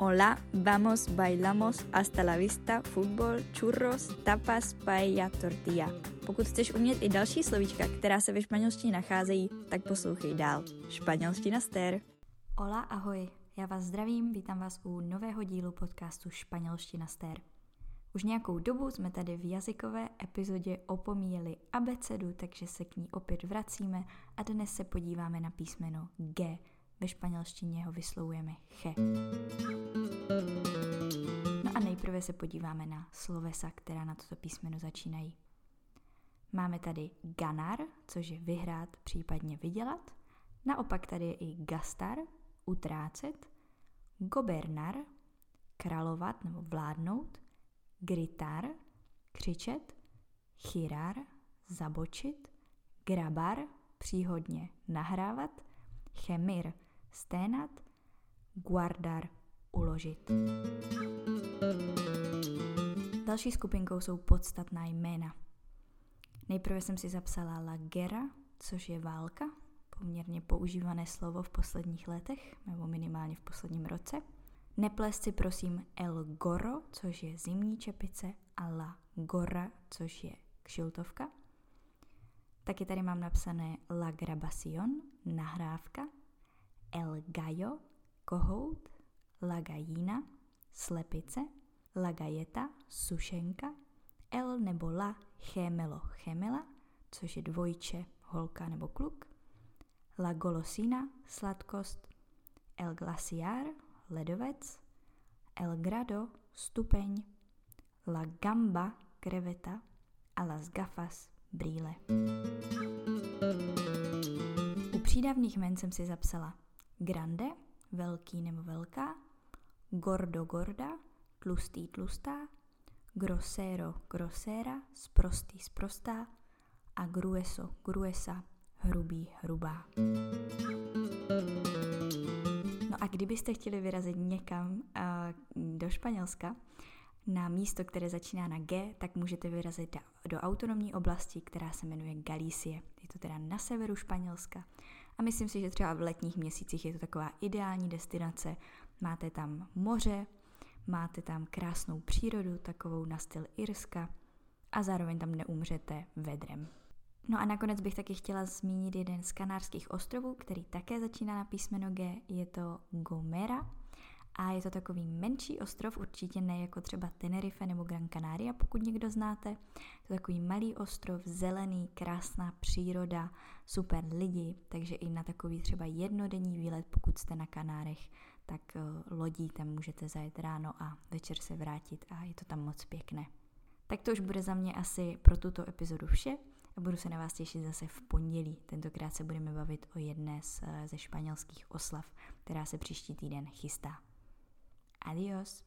Hola, vamos, bailamos, hasta la vista, fútbol, churros, tapas, paella, tortilla. Pokud chceš umět i další slovíčka, která se ve španělštině nacházejí, tak poslouchej dál. Španělština stér. Hola, ahoj. Já vás zdravím, vítám vás u nového dílu podcastu Španělština stér. Už nějakou dobu jsme tady v jazykové epizodě opomíjeli abecedu, takže se k ní opět vracíme a dnes se podíváme na písmeno G. Ve španělštině ho vyslovujeme che. No a nejprve se podíváme na slovesa, která na toto písmeno začínají. Máme tady ganar, což je vyhrát, případně vydělat. Naopak tady je i gastar, utrácet, gobernar, královat nebo vládnout, gritar, křičet, chirar, zabočit, grabar, příhodně nahrávat, chemir, sténat, guardar, uložit. Další skupinkou jsou podstatná jména. Nejprve jsem si zapsala la guerra, což je válka, poměrně používané slovo v posledních letech, nebo minimálně v posledním roce. Neplést si prosím el goro, což je zimní čepice, a la gorra, což je kšiltovka. Taky tady mám napsané la grabación, nahrávka, el gallo, kohout, la gallina, slepice, la galleta, sušenka, el nebo la gemelo, gemela, což je dvojče, holka nebo kluk, la golosina, sladkost, el glaciar, ledovec, el grado, stupeň, la gamba, kreveta a las gafas, brýle. U přídavných jmen jsem si zapsala grande, velký nebo velká, gordo, gorda, tlustý, tlustá, grosero, grosera, sprostý, sprostá a grueso, gruesa, hrubý, hrubá. No a kdybyste chtěli vyrazit někam do Španělska, na místo, které začíná na G, tak můžete vyrazit do, do autonomní oblasti, která se jmenuje Galicie. Je to teda na severu Španělska. A myslím si, že třeba v letních měsících je to taková ideální destinace. Máte tam moře, máte tam krásnou přírodu, takovou na styl Irska a zároveň tam neumřete vedrem. No a nakonec bych taky chtěla zmínit jeden z kanárských ostrovů, který také začíná na písmeno G, je to Gomera. A je to takový menší ostrov, určitě ne jako třeba Tenerife nebo Gran Canaria, pokud někdo znáte. Je to takový malý ostrov, zelený, krásná příroda, super lidi, takže i na takový třeba jednodenní výlet, pokud jste na Kanárech, tak uh, lodí tam můžete zajet ráno a večer se vrátit a je to tam moc pěkné. Tak to už bude za mě asi pro tuto epizodu vše a budu se na vás těšit zase v pondělí. Tentokrát se budeme bavit o jedné z, eh, ze španělských oslav, která se příští týden chystá. Adiós.